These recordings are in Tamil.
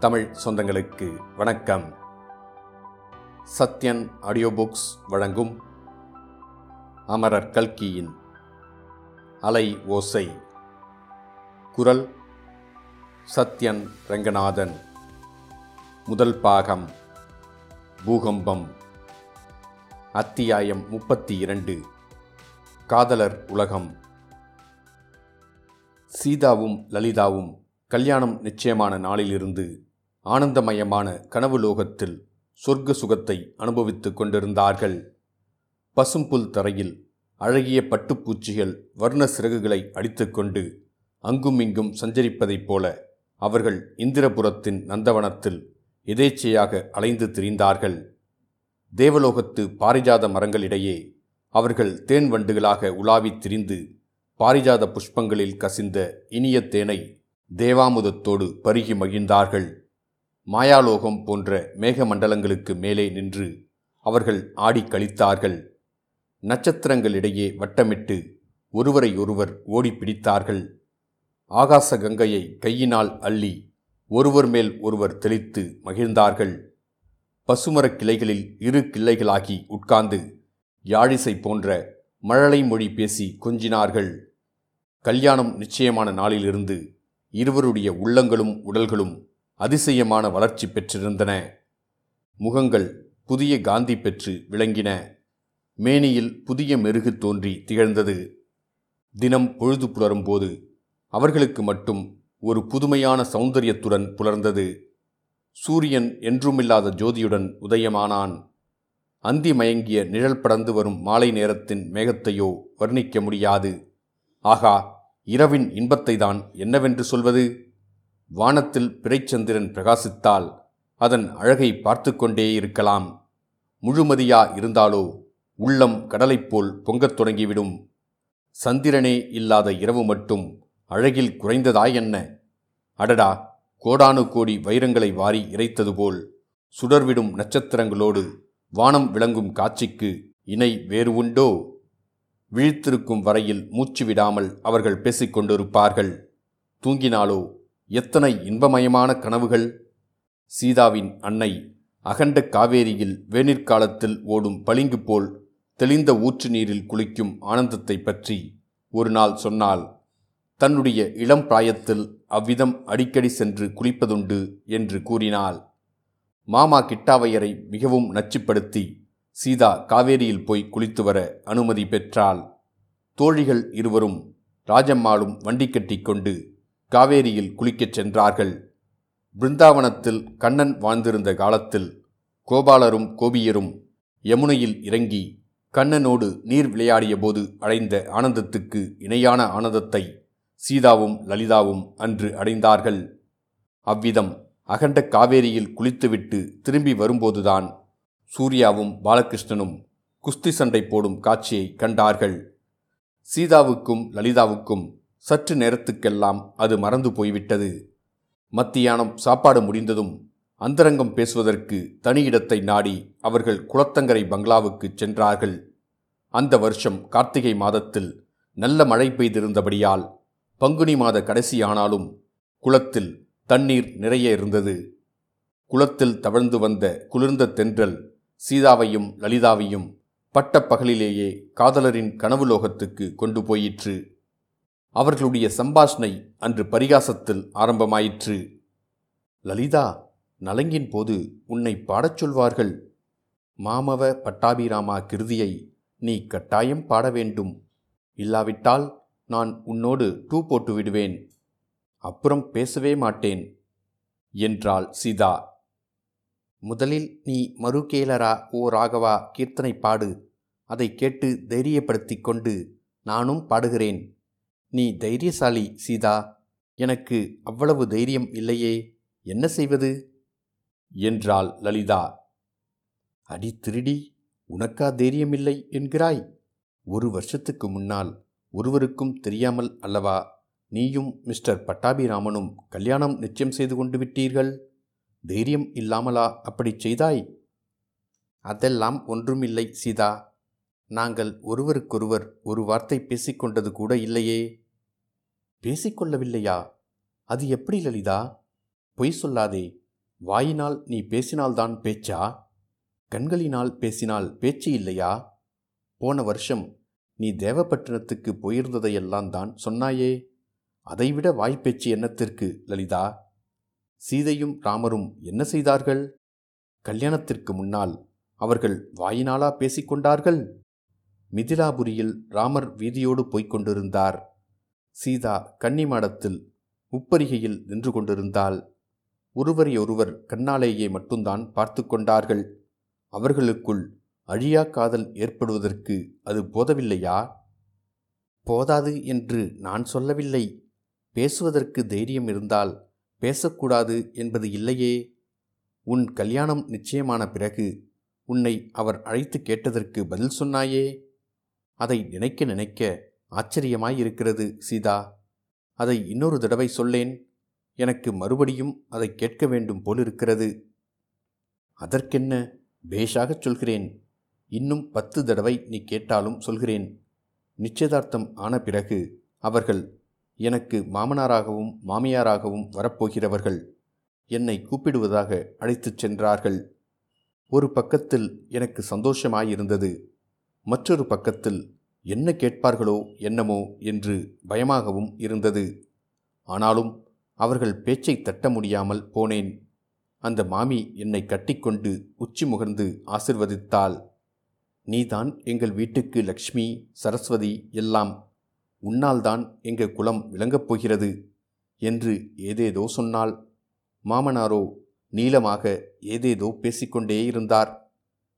தமிழ் சொந்தங்களுக்கு வணக்கம். சத்யன் ஆடியோ புக்ஸ் வழங்கும் அமரர் கல்கியின் அலை ஓசை. குரல் சத்யன் ரங்கநாதன். முதல் பாகம் பூகம்பம். அத்தியாயம் முப்பத்தி இரண்டு காதலர் உலகம். சீதாவும் லலிதாவும் கல்யாணம் நிச்சயமான நாளிலிருந்து ஆனந்தமயமான கனவு லோகத்தில் சொர்க்க சுகத்தை அனுபவித்துக் கொண்டிருந்தார்கள். பசும்புல் தரையில் அழகிய பட்டுப்பூச்சிகள் வர்ண சிறகுகளை அடித்துக்கொண்டு அங்குமிங்கும் சஞ்சரிப்பதைப் போல அவர்கள் இந்திரபுரத்தின் நந்தவனத்தில் எதேச்சையாக அலைந்து திரிந்தார்கள். தேவலோகத்து பாரிஜாத மரங்களிடையே அவர்கள் தேன் வண்டுகளாக உலாவித் திரிந்து பாரிஜாத புஷ்பங்களில் கசிந்த இனிய தேனை தேவாமுதத்தோடு பருகி மகிழ்ந்தார்கள். மாயாலோகம் போன்ற மேகமண்டலங்களுக்கு மேலே நின்று அவர்கள் ஆடி கழித்தார்கள் நட்சத்திரங்களிடையே வட்டமிட்டு ஒருவரை ஒருவர் ஓடி பிடித்தார்கள். ஆகாச கங்கையை கையினால் அள்ளி ஒருவர் மேல் ஒருவர் தெளித்து மகிழ்ந்தார்கள். பசுமரக் கிளைகளில் இரு கிளைகளாகி உட்கார்ந்து யாழிசை போன்ற மழலை மொழி பேசி கொஞ்சினார்கள். கல்யாணம் நிச்சயமான நாளிலிருந்து இருவருடைய உள்ளங்களும் உடல்களும் அதிசயமான வளர்ச்சி பெற்றிருந்தன. முகங்கள் புதிய காந்தி பெற்று விளங்கின. மேனியில் புதிய மெருகு தோன்றி திகழ்ந்தது. தினம் பொழுது புலரும்போது அவர்களுக்கு மட்டும் ஒரு புதுமையான சௌந்தரியத்துடன் புலர்ந்தது. சூரியன் என்றுமில்லாத ஜோதியுடன் உதயமானான். அந்தி மயங்கிய நிழல் படர்ந்து வரும் மாலை நேரத்தின் மேகத்தையோ வர்ணிக்க முடியாது. ஆகா இரவின் இன்பத்தை தான் என்னவென்று சொல்வது? வானத்தில் பிறைச்சந்திரன் பிரகாசித்தால் அதன் அழகை பார்த்து கொண்டே இருக்கலாம். முழுமதியா இருந்தாலோ உள்ளம் கடலைப் போல் பொங்கத் தொடங்கிவிடும். சந்திரனே இல்லாத இரவு மட்டும் அழகில் குறைந்ததாயென்ன? அடடா கோடானு கோடி வைரங்களை வாரி இறைத்தது போல் சுடர்விடும் நட்சத்திரங்களோடு வானம் விளங்கும் காட்சிக்கு இணை வேறு உண்டோ? விழித்திருக்கும் வரையில் மூச்சு விடாமல் அவர்கள் பேசிக்கொண்டிருப்பார்கள். தூங்கினாலோ எத்தனை இன்பமயமான கனவுகள். சீதாவின் அன்னை அகண்ட காவேரியில் வேனிற்காலத்தில் ஓடும் பளிங்கு போல் தெளிந்த ஊற்று நீரில் குளிக்கும் ஆனந்தத்தை பற்றி ஒரு நாள் சொன்னால் தன்னுடைய இளம் பிராயத்தில் அவ்விதம் அடிக்கடி சென்று குளிப்பதுண்டு என்று கூறினாள். மாமா கிட்டாவையரை மிகவும் நச்சுப்படுத்தி சீதா காவேரியில் போய் குளித்து வர அனுமதி பெற்றாள். தோழிகள் இருவரும் ராஜம்மாளும் வண்டி கட்டிக்கொண்டு காவேரியில் குளிக்கச் சென்றார்கள். பிருந்தாவனத்தில் கண்ணன் வாழ்ந்திருந்த காலத்தில் கோபாலரும் கோபியரும் யமுனையில் இறங்கி கண்ணனோடு நீர் விளையாடிய போது அடைந்த ஆனந்தத்துக்கு இணையான ஆனந்தத்தை சீதாவும் லலிதாவும் அன்று அடைந்தார்கள். அவ்விதம் அகண்ட காவேரியில் குளித்துவிட்டு திரும்பி வரும்போதுதான் சூர்யாவும் பாலகிருஷ்ணனும் குஸ்தி சண்டை போடும் காட்சியை கண்டார்கள். சீதாவுக்கும் லலிதாவுக்கும் சற்று நேரத்துக்கெல்லாம் அது மறந்து போய்விட்டது. மத்தியானம் சாப்பாடு முடிந்ததும் அந்தரங்கம் பேசுவதற்கு தனி இடத்தை நாடி அவர்கள் குளத்தங்கரை பங்களாவுக்கு சென்றார்கள். அந்த வருஷம் கார்த்திகை மாதத்தில் நல்ல மழை பெய்திருந்தபடியால் பங்குனி மாத கடைசியானாலும் குளத்தில் தண்ணீர் நிறைய இருந்தது. குளத்தில் தவழ்ந்து வந்த குளிர்ந்த தென்றல் சீதாவையும் லலிதாவையும் பட்ட பகலிலேயே காதலரின் கனவு லோகத்துக்கு கொண்டு போயிற்று. அவர்களுடைய சம்பாஷணை அன்று பரிகாசத்தில் ஆரம்பமாயிற்று. லலிதா நலங்கின் போது உன்னை பாடச் சொல்வார்கள். மாமவ பட்டாபிராமா கிருதியை நீ கட்டாயம் பாட வேண்டும். இல்லாவிட்டால் நான் உன்னோடு டூ போட்டு விடுவேன். அப்புறம் பேசவே மாட்டேன் என்றாள் சீதா. முதலில் நீ மறுகேலரா ஓ ராகவா கீர்த்தனை பாடு. அதை கேட்டு தைரியப்படுத்திக் கொண்டு நானும் பாடுகிறேன். நீ தைரியசாலி சீதா. எனக்கு அவ்வளவு தைரியம் இல்லையே. என்ன செய்வது? என்றாள் லலிதா. அடி திருடி உனக்கா தைரியமில்லை என்கிறாய்? ஒரு வருஷத்துக்கு முன்னால் ஒருவருக்கும் தெரியாமல் அல்லவா? நீயும் மிஸ்டர் பட்டாபிராமனும் கல்யாணம் நிச்சயம் செய்து கொண்டு விட்டீர்கள். தைரியம் இல்லாமலா அப்படிச் செய்தாய்? அதெல்லாம் ஒன்றுமில்லை சீதா. நாங்கள் ஒருவருக்கொருவர் ஒரு வார்த்தை பேசிக்கொண்டது கூட இல்லையே. பேசிக்கொள்ளவில்லையா? அது எப்படி லலிதா? பொய் சொல்லாதே. வாயினால் நீ பேசினால்தான் பேச்சா? கண்களினால் பேசினால் பேச்சு இல்லையா? போன வருஷம் நீ தேவப்பட்டினத்துக்கு போயிருந்ததையெல்லாம் தான் சொன்னாயே. அதைவிட வாய்ப்பேச்சு என்னத்திற்கு லலிதா? சீதையும் ராமரும் என்ன செய்தார்கள்? கல்யாணத்திற்கு முன்னால் அவர்கள் வாயினாலா பேசிக்கொண்டார்கள்? மிதிலாபுரியில் ராமர் வீதியோடு போய்க் கொண்டிருந்தார். சீதா கன்னிமாடத்தில் உப்பரிகையில் நின்று கொண்டிருந்தால் ஒருவரையொருவர் கண்ணாலேயே மட்டும்தான் பார்த்து கொண்டார்கள். அவர்களுக்குள் அழியா காதல் ஏற்படுவதற்கு அது போதவில்லையா? போதாது என்று நான் சொல்லவில்லை. பேசுவதற்கு தைரியம் இருந்தால் பேசக்கூடாது என்பது இல்லையே. உன் கல்யாணம் நிச்சயமான பிறகு உன்னை அவர் அழைத்து கேட்டதற்கு பதில் சொன்னாயே? அதை நினைக்க நினைக்க ஆச்சரியமாயிருக்கிறது சீதா. அதை இன்னொரு தடவை சொல்லேன். எனக்கு மறுபடியும் அதை கேட்க வேண்டும் போலிருக்கிறது. அதற்கென்ன? பேஷாகச் சொல்கிறேன். இன்னும் பத்து தடவை நீ கேட்டாலும் சொல்கிறேன். நிச்சயதார்த்தம் ஆன பிறகு அவர்கள் எனக்கு மாமனாராகவும் மாமியாராகவும் வரப்போகிறவர்கள் என்னை கூப்பிடுவதாக அழைத்துச் சென்றார்கள். ஒரு பக்கத்தில் எனக்கு சந்தோஷமாயிருந்தது. மற்றொரு பக்கத்தில் என்ன கேட்பார்களோ என்னமோ என்று பயமாகவும் இருந்தது. ஆனாலும் அவர்கள் பேச்சை தட்ட முடியாமல் போனேன். அந்த மாமி என்னை கட்டிக்கொண்டு உச்சி முகர்ந்து ஆசிர்வதித்தாள். நீதான் எங்கள் வீட்டுக்கு லக்ஷ்மி சரஸ்வதி எல்லாம் உன்னால்தான் எங்கள் குலம் விளங்கப் போகிறது என்று ஏதேதோ சொன்னாள். மாமனாரோ நீளமாக ஏதேதோ பேசிக்கொண்டே இருந்தார்.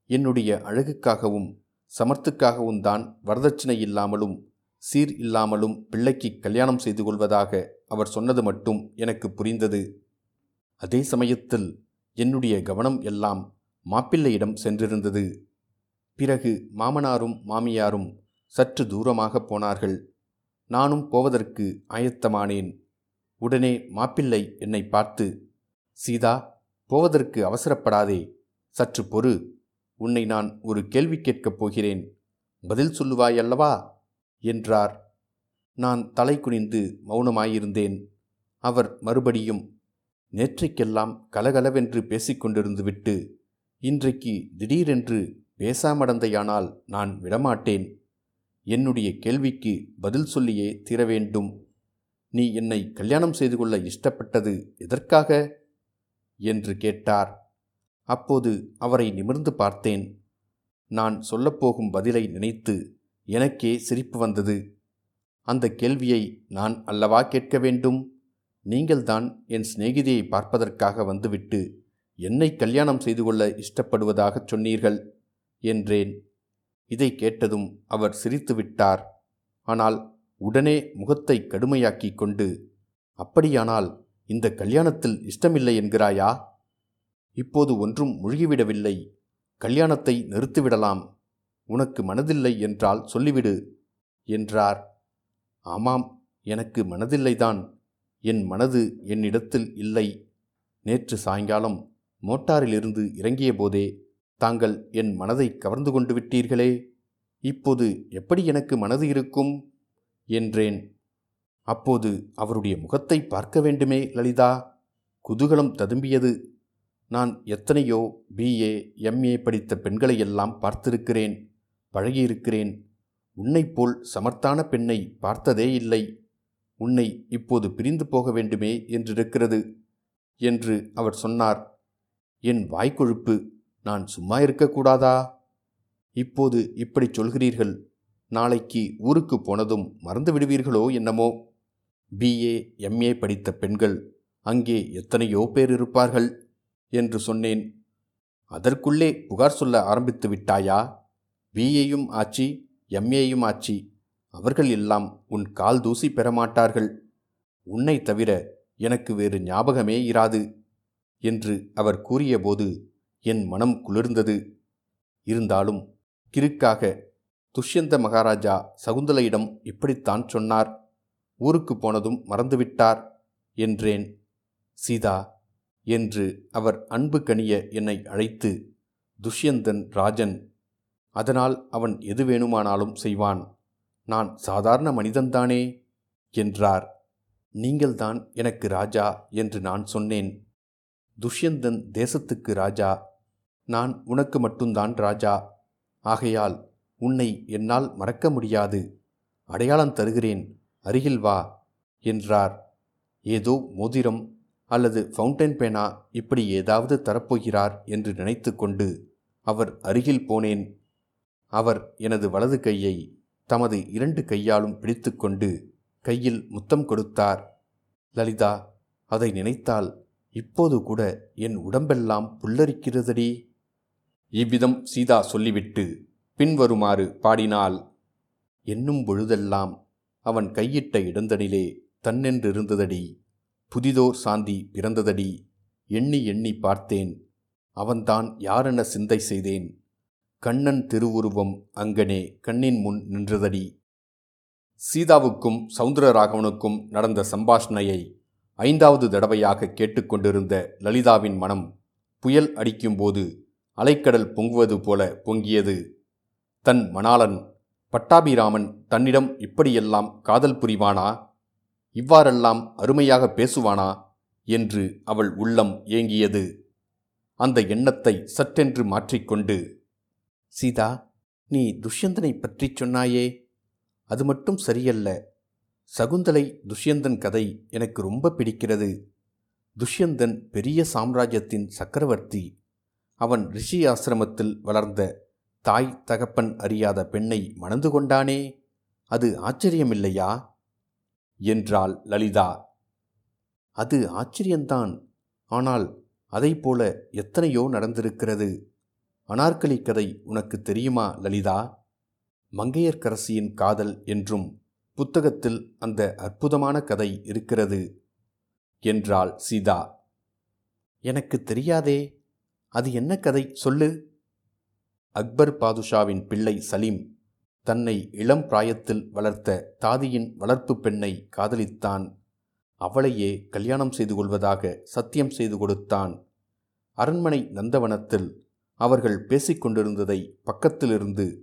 என்னுடைய அழகுக்காகவும் சமர்த்துக்காகவும் தான் வரதட்சணை இல்லாமலும் சீர் இல்லாமலும் பிள்ளைக்கு கல்யாணம் செய்து கொள்வதாக அவர் சொன்னது மட்டும் எனக்கு புரிந்தது. அதே சமயத்தில் என்னுடைய கவனம் எல்லாம் மாப்பிள்ளையிடம் சென்றிருந்தது. பிறகு மாமனாரும் மாமியாரும் சற்று தூரமாக போனார்கள். நானும் போவதற்கு ஆயத்தமானேன். உடனே மாப்பிள்ளை என்னை பார்த்து சீதா போவதற்கு அவசரப்படாதே. சற்று பொறு. உன்னை நான் ஒரு கேள்வி கேட்கப் போகிறேன். பதில் சொல்லுவாயல்லவா என்றார். நான் தலை குனிந்து மௌனமாயிருந்தேன். அவர் மறுபடியும் நேற்றைக்கெல்லாம் கலகலவென்று பேசிக்கொண்டிருந்து விட்டு இன்றைக்கு திடீரென்று பேசாமடந்தையானால் நான் விடமாட்டேன். என்னுடைய கேள்விக்கு பதில் சொல்லியே தீர வேண்டும். நீ என்னை கல்யாணம் செய்து கொள்ள இஷ்டப்பட்டது எதற்காக? என்று கேட்டார். அப்போது அவரை நிமிர்ந்து பார்த்தேன். நான் சொல்லப்போகும் பதிலை நினைத்து எனக்கே சிரிப்பு வந்தது. அந்த கேள்வியை நான் அல்லவா கேட்க வேண்டும்? நீங்கள்தான் என் சிநேகிதியை பார்ப்பதற்காக வந்துவிட்டு என்னை கல்யாணம் செய்து கொள்ள இஷ்டப்படுவதாகச் சொன்னீர்கள்? என்றேன். இதை கேட்டதும் அவர் சிரித்து விட்டார். ஆனால் உடனே முகத்தை கடுமையாக்கிக் கொண்டு அப்படியானால் இந்த கல்யாணத்தில் இஷ்டமில்லை என்கிறாயா? இப்போது ஒன்றும் முழுகிவிடவில்லை. கல்யாணத்தை நிறுத்திவிடலாம். உனக்கு மனதில்லை என்றால் சொல்லிவிடு என்றார். ஆமாம் எனக்கு மனதில்லைதான். என் மனது என்னிடத்தில் இல்லை. நேற்று சாயங்காலம் மோட்டாரிலிருந்து இறங்கிய போதே தாங்கள் என் மனதை கவர்ந்து கொண்டு விட்டீர்களே. இப்போது எப்படி எனக்கு மனது இருக்கும்? என்றேன். அப்போது அவருடைய முகத்தை பார்க்க வேண்டுமே லலிதா. குதூகலம் ததும்பியது. நான் எத்தனையோ பிஏ எம்ஏ படித்த பெண்களையெல்லாம் பார்த்திருக்கிறேன் பழகியிருக்கிறேன். உன்னை போல் சமர்த்தான பெண்ணை பார்த்ததே இல்லை. உன்னை இப்போது பிரிந்து போக வேண்டுமே என்றிருக்கிறது என்று அவர் சொன்னார். என் வாய்க்கொழுப்பு நான் சும்மா இருக்கக்கூடாதா இப்போது இப்படி சொல்கிறீர்கள். நாளைக்கு ஊருக்கு போனதும் மறந்து விடுவீர்களோ என்னமோ? பிஏ எம்ஏ படித்த பெண்கள் அங்கே எத்தனையோ பேர் இருப்பார்கள். என்று சொன்னேன். அதற்குள்ளே புகார் சொல்ல ஆரம்பித்து விட்டாயா? பிஏயும் ஆச்சி எம்ஏயும் ஆச்சி அவர்கள் எல்லாம் உன் கால் தூசி பெறமாட்டார்கள். உன்னை தவிர எனக்கு வேறு ஞாபகமே இராது என்று அவர் கூறியபோது என் மனம் குளிர்ந்தது. இருந்தாலும் கிறுக்காக துஷ்யந்த மகாராஜா சகுந்தலையிடம் இப்படித்தான் சொன்னார். ஊருக்கு போனதும் மறந்துவிட்டார் என்றேன். சீதா என்று அவர் அன்பு கனிய என்னை அழைத்து துஷ்யந்தன் ராஜன் அதனால் அவன் எது வேணுமானாலும் செய்வான். நான் சாதாரண மனிதன்தானே? என்றார். நீங்கள்தான் எனக்கு ராஜா என்று நான் சொன்னேன். துஷ்யந்தன் தேசத்துக்கு ராஜா. நான் உனக்கு மட்டும்தான் ராஜா. ஆகையால் உன்னை என்னால் மறக்க முடியாது. அடையாளம் தருகிறேன். அருகில் வா என்றார். ஏதோ மோதிரம் அல்லது ஃபவுண்டைன் பேனா இப்படி ஏதாவது தரப்போகிறார் என்று நினைத்து கொண்டு அவர் அருகில் போனேன். அவர் எனது வலது கையை தமது இரண்டு கையாலும் பிடித்துக்கொண்டு கையில் முத்தம் கொடுத்தார். லலிதா அதை நினைத்தால் இப்போது கூட என் உடம்பெல்லாம் புல்லரிக்கிறதடி? இவ்விதம் சீதா சொல்லிவிட்டு பின்வருமாறு பாடினாள். என்னும் பொழுதெல்லாம் அவன் கையிட்ட இடந்தனிலே தன்னென்றிருந்ததடி புதிதோர் சாந்தி பிறந்ததடி எண்ணி எண்ணி பார்த்தேன் அவன்தான் யாரென சிந்தை செய்தேன் கண்ணன் திருவுருவம் அங்கனே கண்ணின் முன் நின்றதடி. சீதாவுக்கும் சவுந்தரராகவனுக்கும் நடந்த சம்பாஷணையை ஐந்தாவது தடவையாக கேட்டுக்கொண்டிருந்த லலிதாவின் மனம் புயல் அடிக்கும்போது அலைக்கடல் பொங்குவது போல பொங்கியது. தன் மணாளன் பட்டாபிராமன் தன்னிடம் இப்படியெல்லாம் காதல் புரிவானா? இவ்வாறெல்லாம் அருமையாக பேசுவானா? என்று அவள் உள்ளம் ஏங்கியது. அந்த எண்ணத்தை சற்றென்று மாற்றிக்கொண்டு சீதா நீ துஷ்யந்தனை பற்றி சொன்னாயே. அது மட்டும் சரியல்ல. சகுந்தலை துஷ்யந்தன் கதை எனக்கு ரொம்ப பிடிக்கிறது. துஷ்யந்தன் பெரிய சாம்ராஜ்யத்தின் சக்கரவர்த்தி. அவன் ரிஷி ஆசிரமத்தில் வளர்ந்த தாய் தகப்பன் அறியாத பெண்ணை மணந்து கொண்டானே. அது ஆச்சரியமில்லையா? என்றாள் லலிதா. அது ஆச்சரியந்தான் ஆனால் அதைப்போல எத்தனையோ நடந்திருக்கிறது. அனார்கலி கதை உனக்கு தெரியுமா லலிதா? மங்கையர்க்கரசியின் காதல் என்றும் புத்தகத்தில் அந்த அற்புதமான கதை இருக்கிறது என்றாள் சீதா. எனக்கு தெரியாதே. அது என்ன கதை சொல்லு? அக்பர் பாதுஷாவின் பிள்ளை சலீம் தன்னை இளம் பிராயத்தில் வளர்த்த தாதியின் வளர்ப்பு பெண்ணை காதலித்தான். அவளையே கல்யாணம் செய்து கொள்வதாக சத்தியம் செய்து கொடுத்தான். அரண்மனை நந்தவனத்தில் அவர்கள் பேசிக்கொண்டிருந்ததை பக்கத்திலிருந்து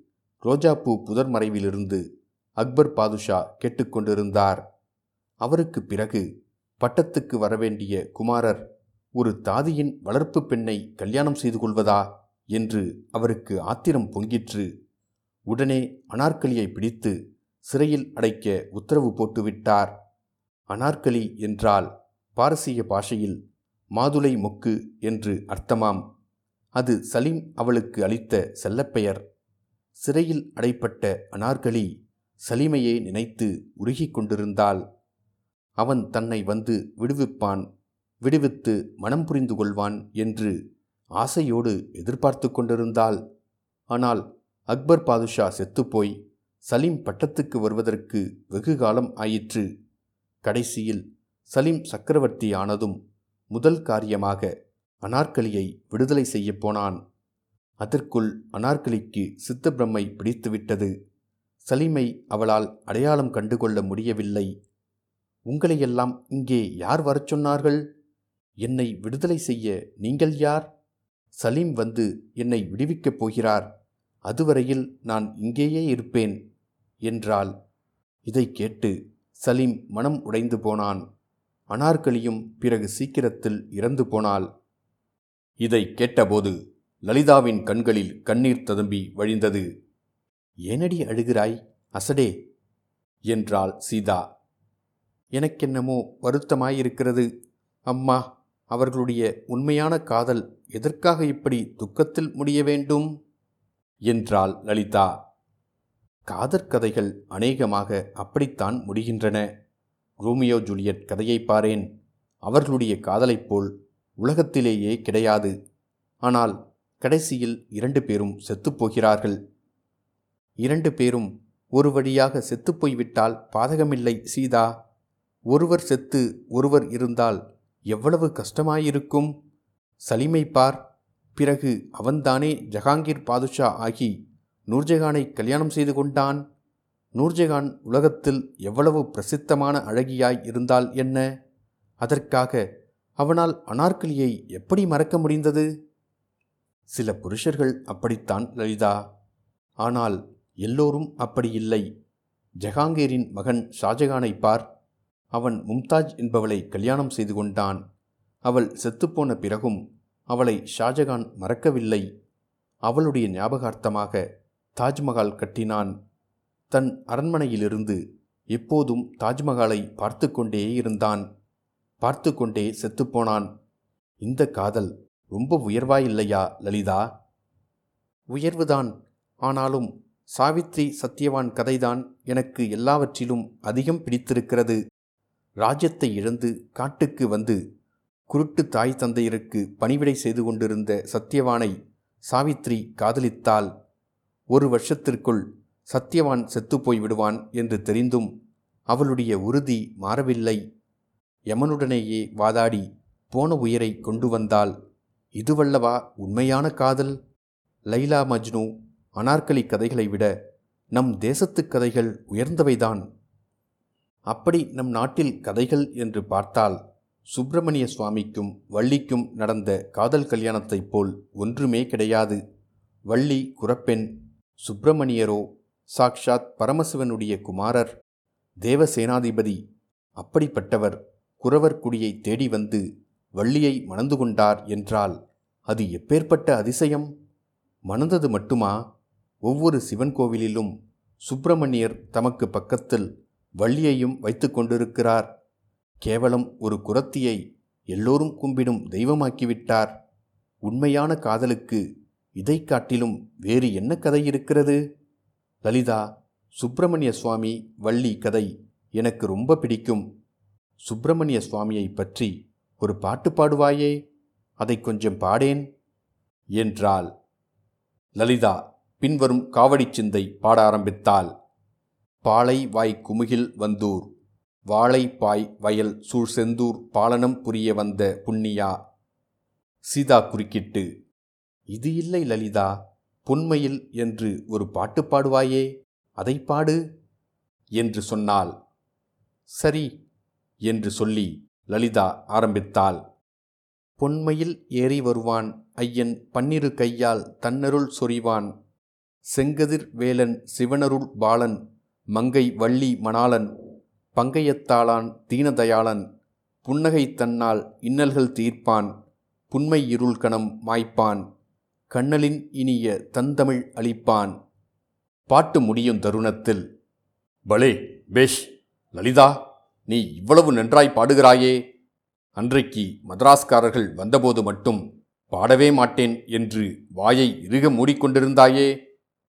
ரோஜாப்பூ புதர் மறைவிலிருந்து அக்பர் பாதுஷா கேட்டுக்கொண்டிருந்தார் அவருக்கு பிறகு பட்டத்துக்கு வரவேண்டிய குமாரர் ஒரு தாதியின் வளர்ப்பு பெண்ணை கல்யாணம் செய்து கொள்வதா? என்று அவருக்கு ஆத்திரம் பொங்கிற்று. உடனே அனார்கலியை பிடித்து சிறையில் அடைக்க உத்தரவு போட்டுவிட்டார். அனார்கலி என்றால் பாரசீக பாஷையில் மாதுளை மொக்கு என்று அர்த்தமாம். அது சலீம் அவளுக்கு அளித்த செல்லப்பெயர். சிறையில் அடைப்பட்ட அனார்கலி சலீமையே நினைத்து உருகிக் கொண்டிருந்தாள். அவன் தன்னை வந்து விடுவிப்பான் விடுவித்து மனம் புரிந்து கொள்வான் என்று ஆசையோடு எதிர்பார்த்து கொண்டிருந்தாள். ஆனால் அக்பர் பாதுஷா செத்துப்போய் சலீம் பட்டத்துக்கு வருவதற்கு வெகு காலம் ஆயிற்று. கடைசியில் சலீம் சக்கரவர்த்தி ஆனதும் முதல் காரியமாக அனார்கலியை விடுதலை செய்யப் போனான். அதற்குள் அனார்கலிக்கு சித்த பிரம்மை பிடித்துவிட்டது. சலீமை அவளால் அடையாளம் கண்டுகொள்ள முடியவில்லை. உங்களையெல்லாம் இங்கே யார் வரச் சொன்னார்கள்? என்னை விடுதலை செய்ய நீங்கள் யார்? சலீம் வந்து என்னை விடுவிக்கப் போகிறார். அதுவரையில் நான் இங்கேயே இருப்பேன் என்றாள். இதை கேட்டு சலீம் மனம் உடைந்து போனான். அனார்கலியும் பிறகு சீக்கிரத்தில் இறந்து போனாள். இதை கேட்டபோது லலிதாவின் கண்களில் கண்ணீர் ததும்பி வழிந்தது. ஏனடி அழுகிறாய்? அசடே! என்றாள் சீதா. எனக்கென்னமோ வருத்தமாயிருக்கிறது. அம்மா அவர்களுடைய உண்மையான காதல் எதற்காக இப்படி துக்கத்தில் முடிய வேண்டும்? என்றாள் லலிதா. காதற்கதைகள் அநேகமாக அப்படித்தான் முடிகின்றன. ரோமியோ ஜூலியட் கதையை பாரேன். அவர்களுடைய காதலைப் போல் உலகத்திலேயே கிடையாது. ஆனால் கடைசியில் இரண்டு பேரும் செத்துப்போகிறார்கள் இரண்டு பேரும் ஒரு வழியாக செத்துப்போய்விட்டால் பாதகமில்லை சீதா. ஒருவர் செத்து ஒருவர் இருந்தால் எவ்வளவு கஷ்டமாயிருக்கும்? சலிமை பார். பிறகு அவன்தானே ஜஹாங்கீர் பாதுஷா ஆகி நூர்ஜஹானை கல்யாணம் செய்து கொண்டான்? நூர்ஜஹான் உலகத்தில் எவ்வளவு பிரசித்தமான அழகியாய் இருந்தால் என்ன? அதற்காக அவனால் அனார்கலியை எப்படி மறக்க முடிந்தது? சில புருஷர்கள் அப்படித்தான் லலிதா. ஆனால் எல்லோரும் அப்படி இல்லை. ஜஹாங்கீரின் மகன் ஷாஜகானை பார். அவன் மும்தாஜ் என்பவளை கல்யாணம் செய்து கொண்டான். அவள் செத்துப்போன பிறகும் அவளை ஷாஜகான் மறக்கவில்லை. அவளுடைய ஞாபகார்த்தமாக தாஜ்மஹால் கட்டினான். தன் அரண்மனையிலிருந்து எப்போதும் தாஜ்மஹாலை பார்த்து கொண்டே இருந்தான். பார்த்து கொண்டே செத்துப்போனான் இந்த காதல் ரொம்ப உயர்வாயில்லையா லலிதா? உயர்வுதான். ஆனாலும் சாவித்ரி சத்யவான் கதைதான் எனக்கு எல்லாவற்றிலும் அதிகம் பிடித்திருக்கிறது. ராஜ்யத்தை இழந்து காட்டுக்கு வந்து குருட்டு தாய் தந்தையருக்கு பணிவிடை செய்து கொண்டிருந்த சத்யவானை சாவித்ரி காதலித்தால் ஒரு வருஷத்திற்குள் சத்யவான் செத்துப்போய் விடுவான் என்று தெரிந்தும் அவளுடைய உறுதி மாறவில்லை. யமனுடனேயே வாதாடி போன உயிரை கொண்டு வந்தாள் இதுவல்லவா உண்மையான காதல்? லைலா மஜ்னு அனார்கலி கதைகளை விட நம் தேசத்து கதைகள் உயர்ந்தவைதான். அப்படி நம் நாட்டில் கதைகள் என்று பார்த்தால் சுப்பிரமணிய சுவாமிக்கும் வள்ளிக்கும் நடந்த காதல் கல்யாணத்தைப் போல் ஒன்றுமே கிடையாது. வள்ளி குரப்பெண் சுப்பிரமணியரோ சாக்ஷாத் பரமசிவனுடைய குமாரர் தேவசேனாதிபதி அப்படிப்பட்டவர் குறவர் குடியை தேடி வந்து வள்ளியை மணந்து கொண்டார் என்றால் அது எப்பேற்பட்ட அதிசயம்? மணந்தது மட்டுமா? ஒவ்வொரு சிவன் கோவிலிலும் சுப்பிரமணியர் தமக்கு பக்கத்தில் வள்ளியையும் வைத்து கொண்டிருக்கிறார். கேவலம் ஒரு குரத்தியை எல்லோரும் கும்பிடும் தெய்வமாக்கிவிட்டார். உண்மையான காதலுக்கு இதை காட்டிலும் வேறு என்ன கதை இருக்கிறது? லலிதா சுப்பிரமணிய சுவாமி வள்ளி கதை எனக்கு ரொம்ப பிடிக்கும். சுப்பிரமணிய சுவாமியை பற்றி ஒரு பாட்டு பாடுவாயே அதை கொஞ்சம் பாடேன். என்றாள். லலிதா பின்வரும் காவடி சிந்தை பாட ஆரம்பித்தாள். பாலை வாய் குமுகில் வந்தூர். வாழை பாய் வயல் சூழ் செந்தூர் பாலனம் புரிய வந்த புண்ணியா? சீதா குறுக்கிட்டு இது இல்லை லலிதா பொன்மையில் என்று ஒரு பாட்டு பாடுவாயே அதை பாடு என்று சொன்னாள். சரி என்று சொல்லி லலிதா ஆரம்பித்தாள். பொன்மையில் ஏறி வருவான் ஐயன் பன்னிரு கையால் தன்னருள் சொறிவான் செங்கதிர் வேலன் சிவனருள் பாலன் மங்கை வள்ளி மணாளன் பங்கையத்தாளான் தீனதயாளன் புன்னகை தன்னால் இன்னல்கள் தீர்ப்பான் புன்மை இருள் கணம் மாய்ப்பான் கண்ணலின் இனிய தந்தமிழ் அளிப்பான். பாட்டு முடியும் தருணத்தில் பலே பேஷ் லலிதா நீ இவ்வளவு நன்றாய் பாடுகிறாயே. அன்றைக்கு மதராஸ்காரர்கள் வந்தபோது மட்டும் பாடவே மாட்டேன் என்று வாயை இறுக மூடிக்கொண்டிருந்தாயே.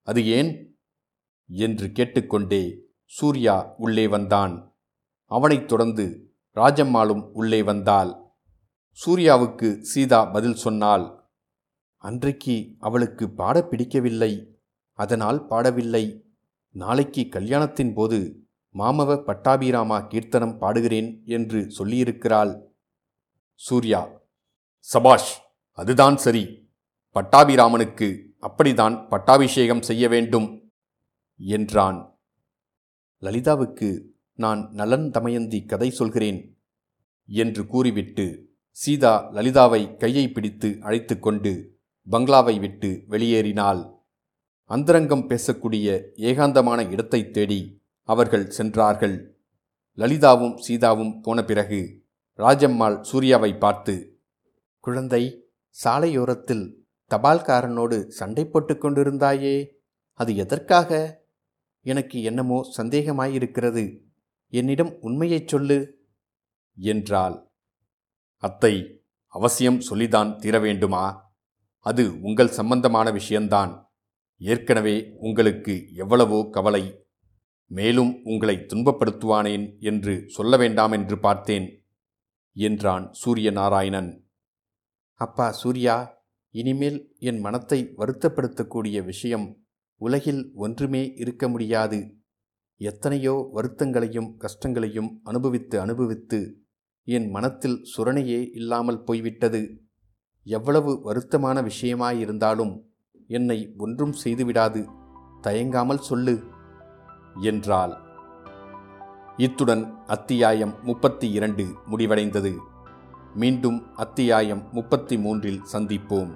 அது ஏன்? என்று கேட்டுக்கொண்டே சூர்யா உள்ளே வந்தான். அவனைத் தொடர்ந்து ராஜம்மாளும் உள்ளே வந்தாள். சூர்யாவுக்கு சீதா பதில் சொன்னாள் அன்றைக்கு அவளுக்கு பாட பிடிக்கவில்லை. அதனால் பாடவில்லை. நாளைக்கு கல்யாணத்தின் போது மாமவ பட்டாபிராமா கீர்த்தனம் பாடுகிறேன் என்று சொல்லியிருக்கிறாள். சூர்யா சபாஷ் அதுதான் சரி. பட்டாபிராமனுக்கு அப்படிதான் பட்டாபிஷேகம் செய்ய வேண்டும் என்றான். லலிதாவுக்கு நான் நலன் தமயந்தி கதை சொல்கிறேன் என்று கூறிவிட்டு சீதா லலிதாவை கையை பிடித்து அழைத்து கொண்டு பங்களாவை விட்டு வெளியேறினாள். அந்தரங்கம் பேசக்கூடிய ஏகாந்தமான இடத்தை தேடி அவர்கள் சென்றார்கள். லலிதாவும் சீதாவும் போன பிறகு ராஜம்மாள் சூர்யாவை பார்த்து குழந்தை சாலையோரத்தில் தபால்காரனோடு சண்டை போட்டு கொண்டிருந்தாயே அது எதற்காக? எனக்கு என்னமோ சந்தேகமாயிருக்கிறது. என்னிடம் உண்மையைச் சொல்லு என்றாள். அத்தை அவசியம் சொல்லிதான் தீர வேண்டுமா? அது உங்கள் சம்பந்தமான விஷயந்தான் ஏற்கனவே உங்களுக்கு எவ்வளவோ கவலை. மேலும் உங்களை துன்பப்படுத்துவானேன் என்று சொல்ல வேண்டாம் என்று பார்த்தேன் என்றான் சூரிய நாராயணன் அப்பா சூர்யா இனிமேல் என் மனத்தை வருத்தப்படுத்தக்கூடிய விஷயம் உலகில் ஒன்றுமே இருக்க முடியாது. எத்தனையோ வருத்தங்களையும் கஷ்டங்களையும் அனுபவித்து அனுபவித்து என் மனத்தில் சுரணையே இல்லாமல் போய்விட்டது. எவ்வளவு வருத்தமான விஷயமாயிருந்தாலும் என்னை ஒன்றும் செய்துவிடாது. தயங்காமல் சொல்லு என்றாள். இத்துடன் அத்தியாயம் முப்பத்தி இரண்டு முடிவடைந்தது. மீண்டும் அத்தியாயம் முப்பத்தி மூன்றில் சந்திப்போம்.